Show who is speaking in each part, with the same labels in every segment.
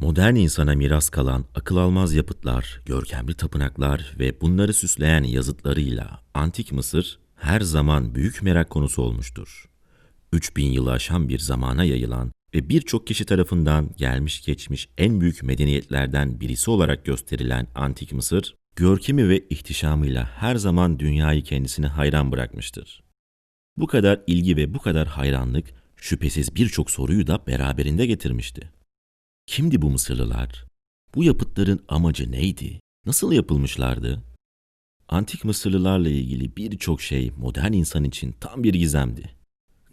Speaker 1: Modern insana miras kalan akıl almaz yapıtlar, görkemli tapınaklar ve bunları süsleyen yazıtlarıyla Antik Mısır her zaman büyük merak konusu olmuştur. 3000 yılı aşan bir zamana yayılan ve birçok kişi tarafından gelmiş geçmiş en büyük medeniyetlerden birisi olarak gösterilen Antik Mısır, görkemi ve ihtişamıyla her zaman dünyayı kendisine hayran bırakmıştır. Bu kadar ilgi ve bu kadar hayranlık şüphesiz birçok soruyu da beraberinde getirmişti. Kimdi bu Mısırlılar? Bu yapıtların amacı neydi? Nasıl yapılmışlardı? Antik Mısırlılarla ilgili birçok şey modern insan için tam bir gizemdi.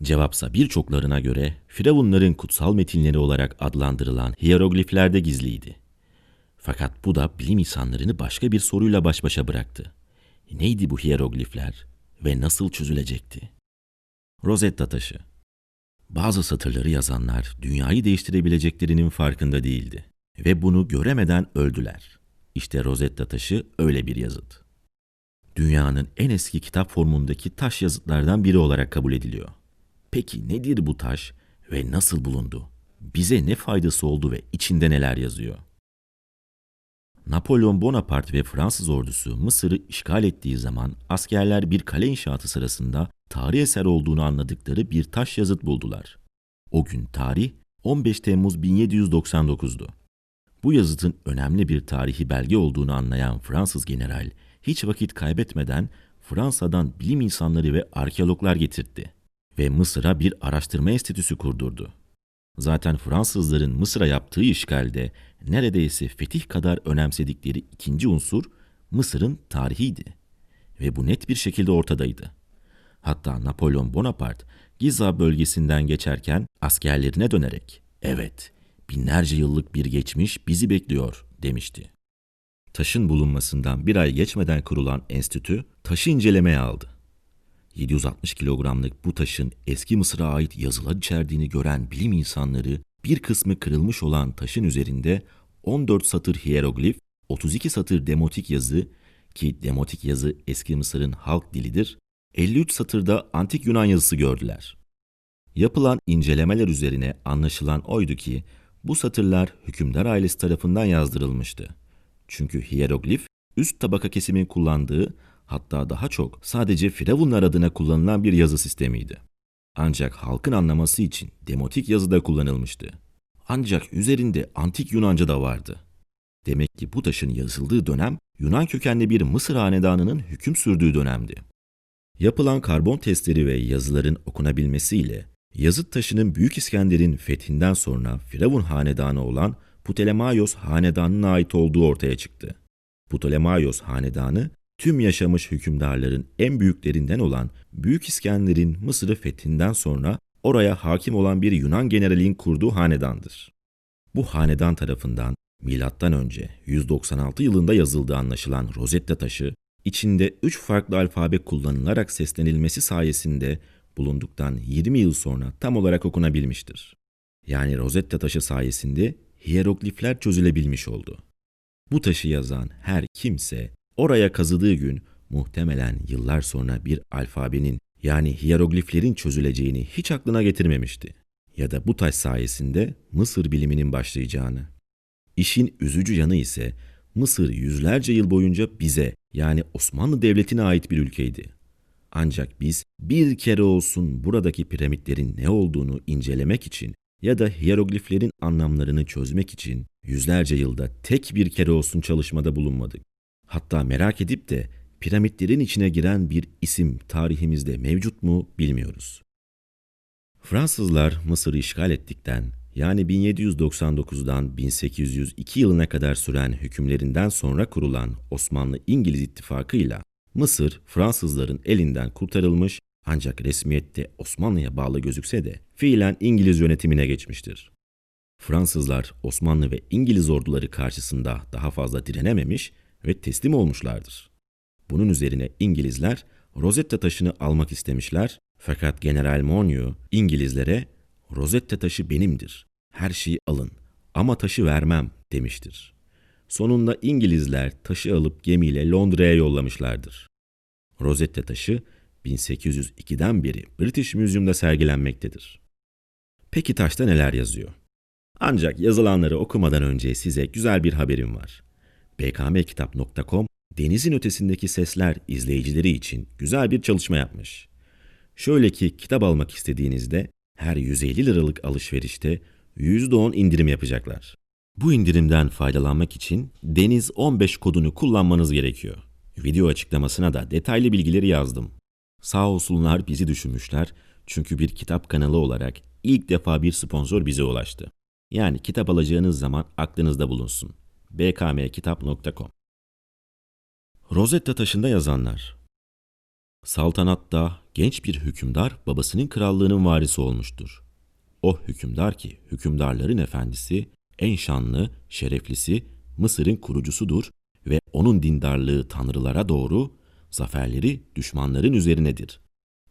Speaker 1: Cevapsa birçoklarına göre Firavunların kutsal metinleri olarak adlandırılan hierogliflerde gizliydi. Fakat bu da bilim insanlarını başka bir soruyla baş başa bıraktı. Neydi bu hieroglifler ve nasıl çözülecekti? Rosetta taşı bazı satırları yazanlar dünyayı değiştirebileceklerinin farkında değildi ve bunu göremeden öldüler. İşte Rosetta taşı öyle bir yazıt. Dünyanın en eski kitap formundaki taş yazıtlardan biri olarak kabul ediliyor. Peki nedir bu taş ve nasıl bulundu? Bize ne faydası oldu ve içinde neler yazıyor? Napolyon Bonaparte ve Fransız ordusu Mısır'ı işgal ettiği zaman askerler bir kale inşaatı sırasında tarih eser olduğunu anladıkları bir taş yazıt buldular. O gün tarih 15 Temmuz 1799'du. Bu yazıtın önemli bir tarihi belge olduğunu anlayan Fransız general hiç vakit kaybetmeden Fransa'dan bilim insanları ve arkeologlar getirtti ve Mısır'a bir araştırma enstitüsü kurdurdu. Zaten Fransızların Mısır'a yaptığı işgalde neredeyse fetih kadar önemsedikleri ikinci unsur Mısır'ın tarihiydi. Ve bu net bir şekilde ortadaydı. Hatta Napolyon Bonaparte Giza bölgesinden geçerken askerlerine dönerek "Evet, binlerce yıllık bir geçmiş bizi bekliyor." demişti. Taşın bulunmasından bir ay geçmeden kurulan enstitü taşı incelemeye aldı. 760 kilogramlık bu taşın eski Mısır'a ait yazılar içerdiğini gören bilim insanları bir kısmı kırılmış olan taşın üzerinde 14 satır hieroglif, 32 satır demotik yazı ki demotik yazı eski Mısır'ın halk dilidir, 53 satırda antik Yunan yazısı gördüler. Yapılan incelemeler üzerine anlaşılan oydu ki bu satırlar hükümdar ailesi tarafından yazdırılmıştı. Çünkü hieroglif üst tabaka kesimin kullandığı hatta daha çok sadece firavunlar adına kullanılan bir yazı sistemiydi. Ancak halkın anlaması için demotik yazı da kullanılmıştı. Ancak üzerinde antik Yunanca da vardı. Demek ki bu taşın yazıldığı dönem Yunan kökenli bir Mısır hanedanının hüküm sürdüğü dönemdi. Yapılan karbon testleri ve yazıların okunabilmesiyle yazıt taşının Büyük İskender'in fethinden sonra Firavun hanedanı olan Ptolemaios hanedanına ait olduğu ortaya çıktı. Ptolemaios hanedanı tüm yaşamış hükümdarların en büyüklerinden olan Büyük İskender'in Mısır'ı fethinden sonra oraya hakim olan bir Yunan generalin kurduğu hanedandır. Bu hanedan tarafından milattan önce 196 yılında yazıldığı anlaşılan Rosetta taşı içinde üç farklı alfabe kullanılarak seslenilmesi sayesinde bulunduktan 20 yıl sonra tam olarak okunabilmiştir. Yani Rosetta taşı sayesinde hieroglifler çözülebilmiş oldu. Bu taşı yazan her kimse oraya kazıdığı gün muhtemelen yıllar sonra bir alfabenin yani hierogliflerin çözüleceğini hiç aklına getirmemişti. Ya da bu taş sayesinde Mısır biliminin başlayacağını. İşin üzücü yanı ise Mısır yüzlerce yıl boyunca bize yani Osmanlı Devleti'ne ait bir ülkeydi. Ancak biz bir kere olsun buradaki piramitlerin ne olduğunu incelemek için ya da hierogliflerin anlamlarını çözmek için yüzlerce yılda tek bir kere olsun çalışmada bulunmadık. Hatta merak edip de piramitlerin içine giren bir isim tarihimizde mevcut mu bilmiyoruz. Fransızlar Mısır'ı işgal ettikten yani 1799'dan 1802 yılına kadar süren hükümlerinden sonra kurulan Osmanlı-İngiliz ittifakıyla Mısır Fransızların elinden kurtarılmış ancak resmiyette Osmanlı'ya bağlı gözükse de fiilen İngiliz yönetimine geçmiştir. Fransızlar Osmanlı ve İngiliz orduları karşısında daha fazla direnememiş ve teslim olmuşlardır. Bunun üzerine İngilizler Rosetta taşını almak istemişler fakat General Monyo İngilizlere Rosetta taşı benimdir. Her şeyi alın ama taşı vermem demiştir. Sonunda İngilizler taşı alıp gemiyle Londra'ya yollamışlardır. Rosetta taşı 1802'den beri British Museum'da sergilenmektedir. Peki taşta neler yazıyor? Ancak yazılanları okumadan önce size güzel bir haberim var. bkmkitap.com denizin ötesindeki sesler izleyicileri için güzel bir çalışma yapmış. Şöyle ki kitap almak istediğinizde her 150 liralık alışverişte %10 indirim yapacaklar. Bu indirimden faydalanmak için Deniz 15 kodunu kullanmanız gerekiyor. Video açıklamasına da detaylı bilgileri yazdım. Sağ olsunlar bizi düşünmüşler çünkü bir kitap kanalı olarak ilk defa bir sponsor bize ulaştı. Yani kitap alacağınız zaman aklınızda bulunsun. bkmkitap.com Rosetta taşında yazanlar Saltanatta genç bir hükümdar babasının krallığının varisi olmuştur. O hükümdar ki hükümdarların efendisi, en şanlı, şereflisi, Mısır'ın kurucusudur ve onun dindarlığı tanrılara doğru, zaferleri düşmanların üzerinedir.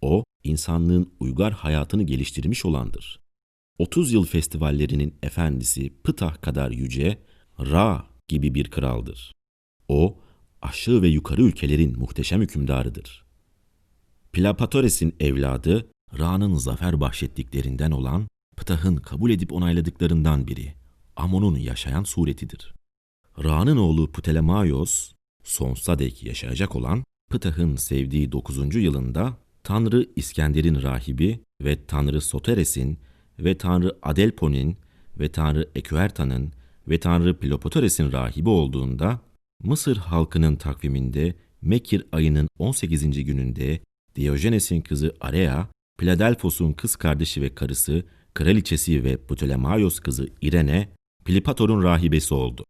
Speaker 1: O, insanlığın uygar hayatını geliştirmiş olandır. 30 yıl festivallerinin efendisi Ptah kadar yüce, Ra gibi bir kraldır. O, aşağı ve yukarı ülkelerin muhteşem hükümdarıdır. Plapatores'in evladı, Ra'nın zafer bahşettiklerinden olan Ptah'ın kabul edip onayladıklarından biri, Amon'un yaşayan suretidir. Ra'nın oğlu Ptolemaios, sonsuza dek yaşayacak olan Ptah'ın sevdiği 9. yılında Tanrı İskender'in rahibi ve Tanrı Soteres'in ve Tanrı Adelpon'in ve Tanrı Eküertan'ın ve Tanrı Pilopotores'in rahibi olduğunda Mısır halkının takviminde Mekir ayının 18. gününde Diyojenes'in kızı Area, Pladelphos'un kız kardeşi ve karısı, kraliçesi ve Ptolemaios kızı Irene, Plipator'un rahibesi oldu.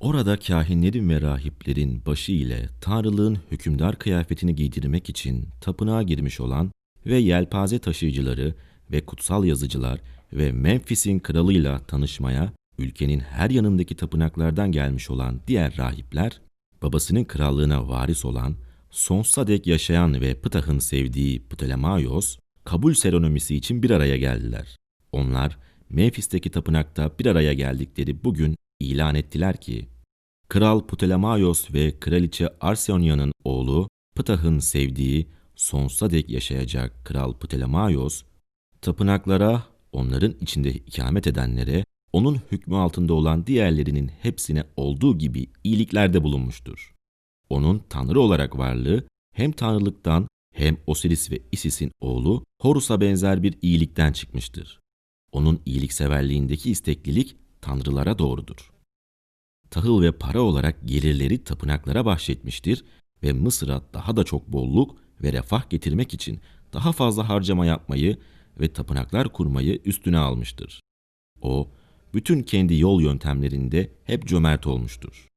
Speaker 1: Orada kahinlerin ve rahiplerin başı ile tanrılığın hükümdar kıyafetini giydirmek için tapınağa girmiş olan ve yelpaze taşıyıcıları ve kutsal yazıcılar ve Memphis'in kralıyla tanışmaya ülkenin her yanındaki tapınaklardan gelmiş olan diğer rahipler, babasının krallığına varis olan, sonsuza dek yaşayan ve Ptah'ın sevdiği Ptolemaios, kabul seremonisi için bir araya geldiler. Onlar, Memphis'teki tapınakta bir araya geldikleri bugün ilan ettiler ki, Kral Ptolemaios ve Kraliçe Arseonya'nın oğlu Ptah'ın sevdiği, sonsuza dek yaşayacak Kral Ptolemaios, tapınaklara, onların içinde ikamet edenlere, onun hükmü altında olan diğerlerinin hepsine olduğu gibi iyiliklerde bulunmuştur. Onun tanrı olarak varlığı hem tanrılıktan hem Osiris ve Isis'in oğlu Horus'a benzer bir iyilikten çıkmıştır. Onun iyilikseverliğindeki isteklilik tanrılara doğrudur. Tahıl ve para olarak gelirleri tapınaklara bahşetmiştir ve Mısır'a daha da çok bolluk ve refah getirmek için daha fazla harcama yapmayı ve tapınaklar kurmayı üstüne almıştır. O, bütün kendi yol yöntemlerinde hep cömert olmuştur.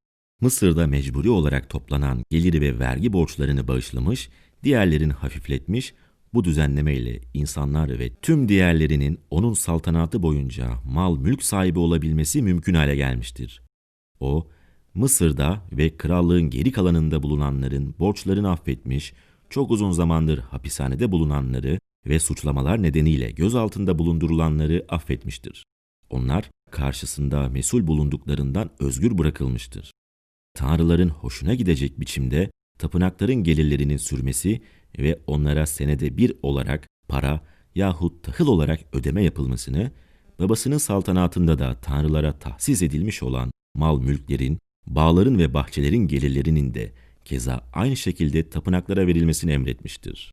Speaker 1: Mısır'da mecburi olarak toplanan geliri ve vergi borçlarını bağışlamış, diğerlerini hafifletmiş, bu düzenlemeyle insanlar ve tüm diğerlerinin onun saltanatı boyunca mal mülk sahibi olabilmesi mümkün hale gelmiştir. O, Mısır'da ve krallığın geri kalanında bulunanların borçlarını affetmiş, çok uzun zamandır hapishanede bulunanları ve suçlamalar nedeniyle gözaltında bulundurulanları affetmiştir. Onlar karşısında mesul bulunduklarından özgür bırakılmıştır. Tanrıların hoşuna gidecek biçimde tapınakların gelirlerinin sürmesi ve onlara senede bir olarak para yahut tahıl olarak ödeme yapılmasını, babasının saltanatında da tanrılara tahsis edilmiş olan mal mülklerin, bağların ve bahçelerin gelirlerinin de keza aynı şekilde tapınaklara verilmesini emretmiştir.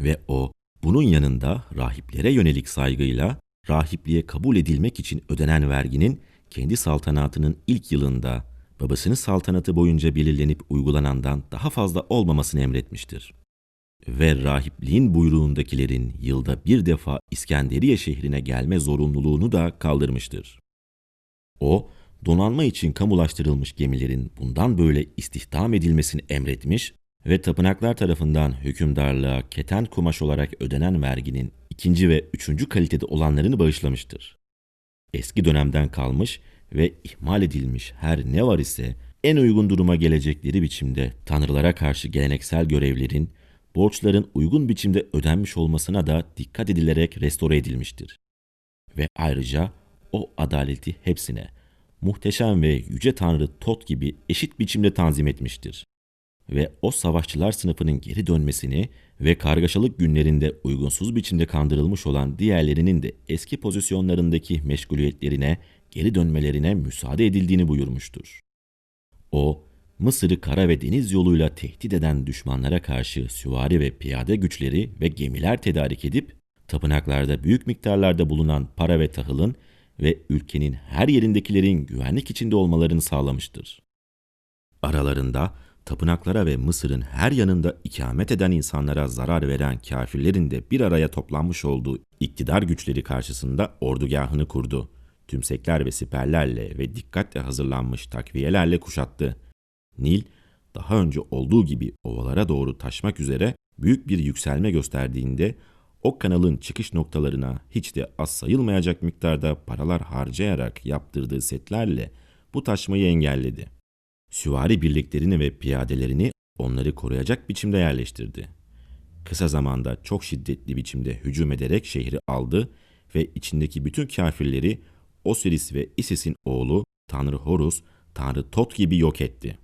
Speaker 1: Ve o, bunun yanında rahiplere yönelik saygıyla rahipliğe kabul edilmek için ödenen verginin kendi saltanatının ilk yılında babasının saltanatı boyunca belirlenip uygulanandan daha fazla olmamasını emretmiştir. Ve rahipliğin buyruğundakilerin yılda bir defa İskenderiye şehrine gelme zorunluluğunu da kaldırmıştır. O, donanma için kamulaştırılmış gemilerin bundan böyle istihdam edilmesini emretmiş ve tapınaklar tarafından hükümdarlığa keten kumaş olarak ödenen verginin ikinci ve üçüncü kalitede olanlarını bağışlamıştır. Eski dönemden kalmış ve ihmal edilmiş her ne var ise en uygun duruma gelecekleri biçimde tanrılara karşı geleneksel görevlerin, borçların uygun biçimde ödenmiş olmasına da dikkat edilerek restore edilmiştir. Ve ayrıca o adaleti hepsine, muhteşem ve yüce tanrı Tot gibi eşit biçimde tanzim etmiştir. Ve o savaşçılar sınıfının geri dönmesini ve kargaşalık günlerinde uygunsuz biçimde kandırılmış olan diğerlerinin de eski pozisyonlarındaki meşguliyetlerine geri dönmelerine müsaade edildiğini buyurmuştur. O, Mısır'ı kara ve deniz yoluyla tehdit eden düşmanlara karşı süvari ve piyade güçleri ve gemiler tedarik edip, tapınaklarda büyük miktarlarda bulunan para ve tahılın ve ülkenin her yerindekilerin güvenlik içinde olmalarını sağlamıştır. Aralarında tapınaklara ve Mısır'ın her yanında ikamet eden insanlara zarar veren kafirlerin de bir araya toplanmış olduğu iktidar güçleri karşısında ordugahını kurdu. Tümsekler ve siperlerle ve dikkatle hazırlanmış takviyelerle kuşattı. Nil, daha önce olduğu gibi ovalara doğru taşmak üzere büyük bir yükselme gösterdiğinde o kanalın çıkış noktalarına hiç de az sayılmayacak miktarda paralar harcayarak yaptırdığı setlerle bu taşmayı engelledi. Süvari birliklerini ve piyadelerini onları koruyacak biçimde yerleştirdi. Kısa zamanda çok şiddetli biçimde hücum ederek şehri aldı ve içindeki bütün kafirleri Osiris ve Isis'in oğlu Tanrı Horus, Tanrı Tot gibi yok etti.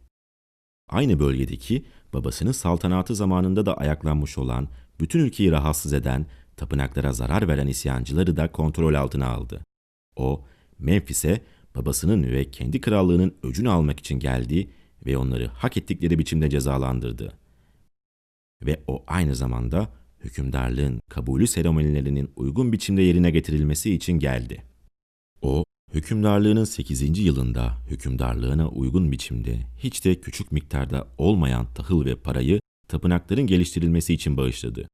Speaker 1: Aynı bölgedeki babasının saltanatı zamanında da ayaklanmış olan, bütün ülkeyi rahatsız eden, tapınaklara zarar veren isyancıları da kontrol altına aldı. O, Memphis'e babasının ve kendi krallığının öcünü almak için geldi ve onları hak ettikleri biçimde cezalandırdı. Ve o aynı zamanda hükümdarlığın kabulü seremonilerinin uygun biçimde yerine getirilmesi için geldi. O, hükümdarlığının 8. yılında hükümdarlığına uygun biçimde hiç de küçük miktarda olmayan tahıl ve parayı tapınakların geliştirilmesi için bağışladı.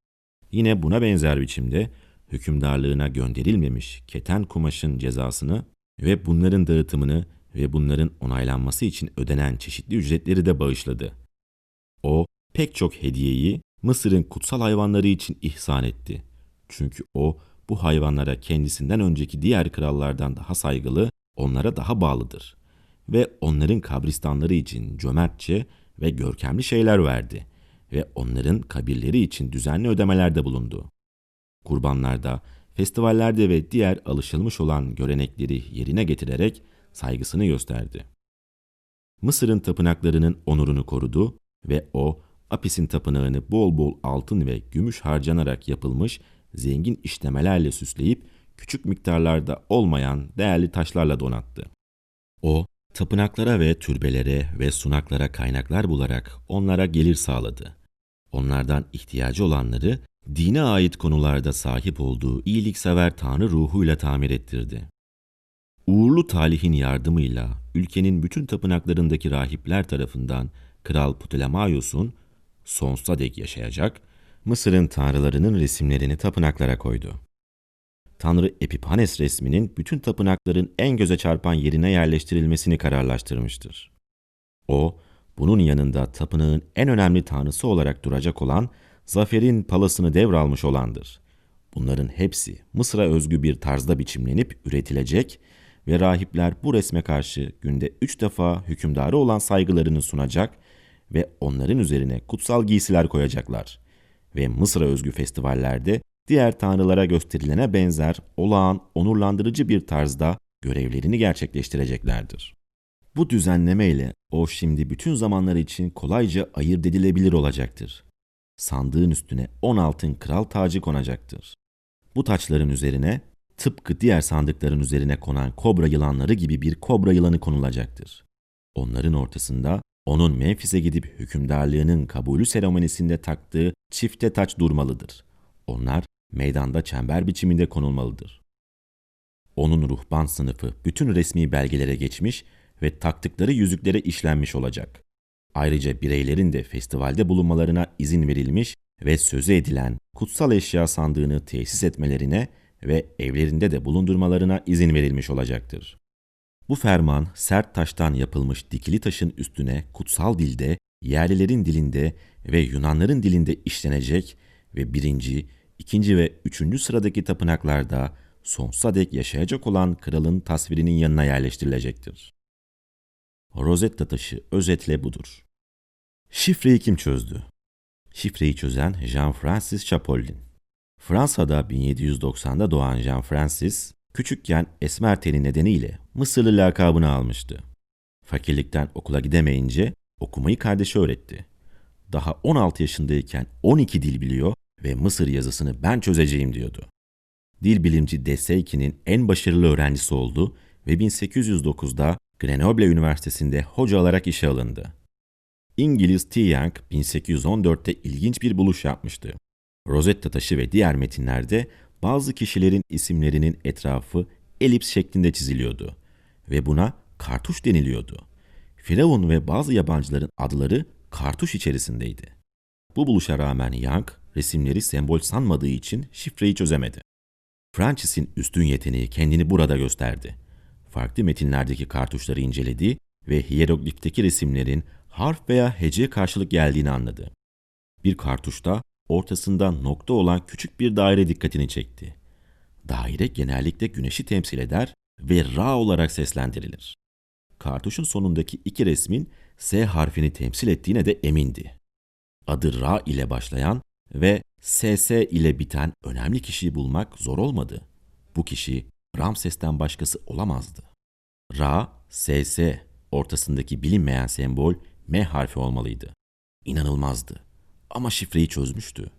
Speaker 1: Yine buna benzer biçimde hükümdarlığına gönderilmemiş keten kumaşın cezasını ve bunların dağıtımını ve bunların onaylanması için ödenen çeşitli ücretleri de bağışladı. O pek çok hediyeyi Mısır'ın kutsal hayvanları için ihsan etti. Çünkü o bu hayvanlara kendisinden önceki diğer krallardan daha saygılı, onlara daha bağlıdır. Ve onların kabristanları için cömertçe ve görkemli şeyler verdi ve onların kabirleri için düzenli ödemelerde bulundu. Kurbanlarda, festivallerde ve diğer alışılmış olan görenekleri yerine getirerek saygısını gösterdi. Mısır'ın tapınaklarının onurunu korudu ve o, Apis'in tapınağını bol bol altın ve gümüş harcanarak yapılmış zengin işlemelerle süsleyip küçük miktarlarda olmayan değerli taşlarla donattı. O, tapınaklara ve türbelere ve sunaklara kaynaklar bularak onlara gelir sağladı. Onlardan ihtiyacı olanları dine ait konularda sahip olduğu iyiliksever Tanrı ruhuyla tamir ettirdi. Uğurlu talihin yardımıyla ülkenin bütün tapınaklarındaki rahipler tarafından Kral Ptolemaios'un sonsuza dek yaşayacak, Mısır'ın tanrılarının resimlerini tapınaklara koydu. Tanrı Epiphanes resminin bütün tapınakların en göze çarpan yerine yerleştirilmesini kararlaştırmıştır. O, bunun yanında tapınağın en önemli tanrısı olarak duracak olan Zafer'in palasını devralmış olandır. Bunların hepsi Mısır'a özgü bir tarzda biçimlenip üretilecek ve rahipler bu resme karşı günde üç defa hükümdarı olan saygılarını sunacak ve onların üzerine kutsal giysiler koyacaklar. Ve Mısır'a özgü festivallerde diğer tanrılara gösterilene benzer olağan, onurlandırıcı bir tarzda görevlerini gerçekleştireceklerdir. Bu düzenleme ile o şimdi bütün zamanlar için kolayca ayırt edilebilir olacaktır. Sandığın üstüne on altın kral tacı konacaktır. Bu taçların üzerine tıpkı diğer sandıkların üzerine konan kobra yılanları gibi bir kobra yılanı konulacaktır. Onların ortasında onun Memphis'e gidip hükümdarlığının kabulü seremonisinde taktığı çifte taç durmalıdır. Onlar meydanda çember biçiminde konulmalıdır. Onun ruhban sınıfı bütün resmi belgelere geçmiş ve taktıkları yüzüklere işlenmiş olacak. Ayrıca bireylerin de festivalde bulunmalarına izin verilmiş ve sözü edilen kutsal eşya sandığını tesis etmelerine ve evlerinde de bulundurmalarına izin verilmiş olacaktır. Bu ferman sert taştan yapılmış dikili taşın üstüne kutsal dilde, yerlilerin dilinde ve Yunanların dilinde işlenecek ve birinci, ikinci ve üçüncü sıradaki tapınaklarda sonsuza dek yaşayacak olan kralın tasvirinin yanına yerleştirilecektir. Rosetta taşı özetle budur. Şifreyi kim çözdü? Şifreyi çözen Jean-Francis Chapolin. Fransa'da 1790'da doğan Jean-Francis, küçükken esmer teni nedeniyle Mısırlı lakabını almıştı. Fakirlikten okula gidemeyince okumayı kardeşi öğretti. daha 16 yaşındayken 12 dil biliyor ve Mısır yazısını ben çözeceğim diyordu. Dil bilimci Deseyki'nin en başarılı öğrencisi oldu ve 1809'da Grenoble Üniversitesi'nde hoca olarak işe alındı. İngiliz T. Young 1814'te ilginç bir buluş yapmıştı. Rosetta taşı ve diğer metinlerde bazı kişilerin isimlerinin etrafı elips şeklinde çiziliyordu ve buna kartuş deniliyordu. Firavun ve bazı yabancıların adları kartuş içerisindeydi. Bu buluşa rağmen Young resimleri sembol sanmadığı için şifreyi çözemedi. Francis'in üstün yeteneği kendini burada gösterdi. Farklı metinlerdeki kartuşları inceledi ve hieroglifteki resimlerin harf veya heceye karşılık geldiğini anladı. Bir kartuşta ortasında nokta olan küçük bir daire dikkatini çekti. Daire genellikle güneşi temsil eder ve Ra olarak seslendirilir. Kartuşun sonundaki iki resmin S harfini temsil ettiğine de emindi. Adı Ra ile başlayan ve SS ile biten önemli kişiyi bulmak zor olmadı. Bu kişi Ramses'ten başkası olamazdı. Ra, SS ortasındaki bilinmeyen sembol M harfi olmalıydı. İnanılmazdı. Ama şifreyi çözmüştü.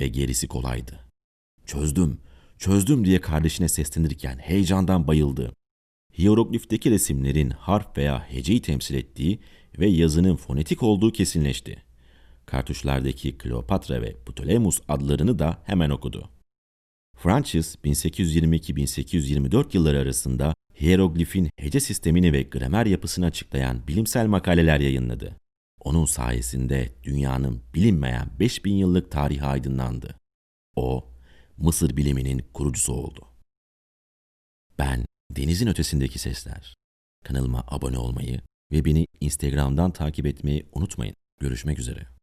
Speaker 1: Ve gerisi kolaydı. Çözdüm, çözdüm diye kardeşine seslenirken heyecandan bayıldı. Hieroglifteki resimlerin harf veya heceyi temsil ettiği ve yazının fonetik olduğu kesinleşti. Kartuşlardaki Kleopatra ve Ptolemus adlarını da hemen okudu. Francis 1822-1824 yılları arasında hieroglifin hece sistemini ve gramer yapısını açıklayan bilimsel makaleler yayınladı. Onun sayesinde dünyanın bilinmeyen 5000 yıllık tarihi aydınlandı. O, Mısır biliminin kurucusu oldu. Ben Denizin Ötesindeki Sesler. Kanalıma abone olmayı ve beni Instagram'dan takip etmeyi unutmayın. Görüşmek üzere.